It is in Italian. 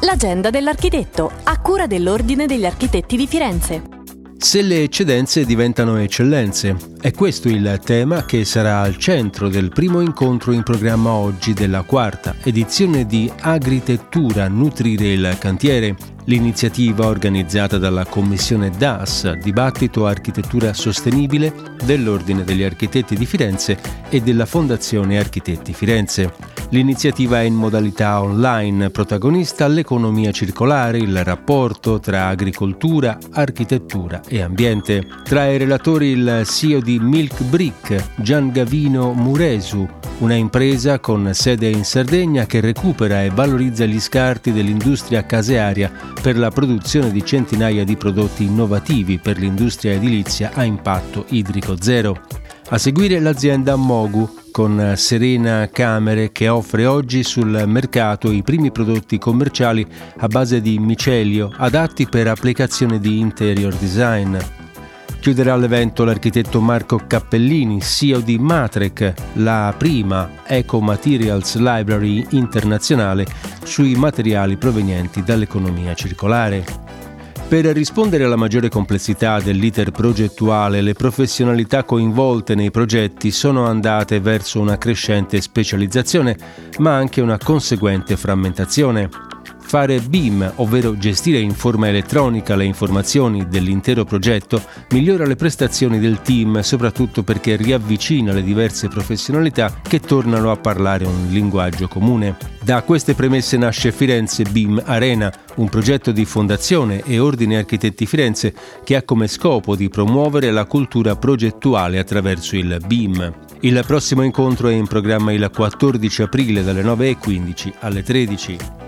L'agenda dell'architetto, a cura dell'Ordine degli Architetti di Firenze. Se le eccedenze diventano eccellenze. È questo il tema che sarà al centro del primo incontro in programma oggi della quarta edizione di Agritettura Nutrire il Cantiere, l'iniziativa organizzata dalla Commissione DAS, Dibattito Architettura Sostenibile, dell'Ordine degli Architetti di Firenze e della Fondazione Architetti Firenze. L'iniziativa è in modalità online, protagonista l'economia circolare, il rapporto tra agricoltura, architettura e ambiente. Tra i relatori il CEO di Milk Brick, Gian Gavino Muresu, una impresa con sede in Sardegna che recupera e valorizza gli scarti dell'industria casearia per la produzione di centinaia di prodotti innovativi per l'industria edilizia a impatto idrico zero. A seguire l'azienda Mogu con Serena Camere che offre oggi sul mercato i primi prodotti commerciali a base di micelio adatti per applicazione di interior design. Chiuderà l'evento l'architetto Marco Cappellini, CEO di Matrec, la prima Eco Materials Library internazionale sui materiali provenienti dall'economia circolare. Per rispondere alla maggiore complessità dell'iter progettuale, le professionalità coinvolte nei progetti sono andate verso una crescente specializzazione, ma anche una conseguente frammentazione. Fare BIM, ovvero gestire in forma elettronica le informazioni dell'intero progetto, migliora le prestazioni del team, soprattutto perché riavvicina le diverse professionalità che tornano a parlare un linguaggio comune. Da queste premesse nasce Firenze BIM Arena, un progetto di fondazione e Ordine Architetti Firenze che ha come scopo di promuovere la cultura progettuale attraverso il BIM. Il prossimo incontro è in programma il 14 aprile dalle 9.15 alle 13.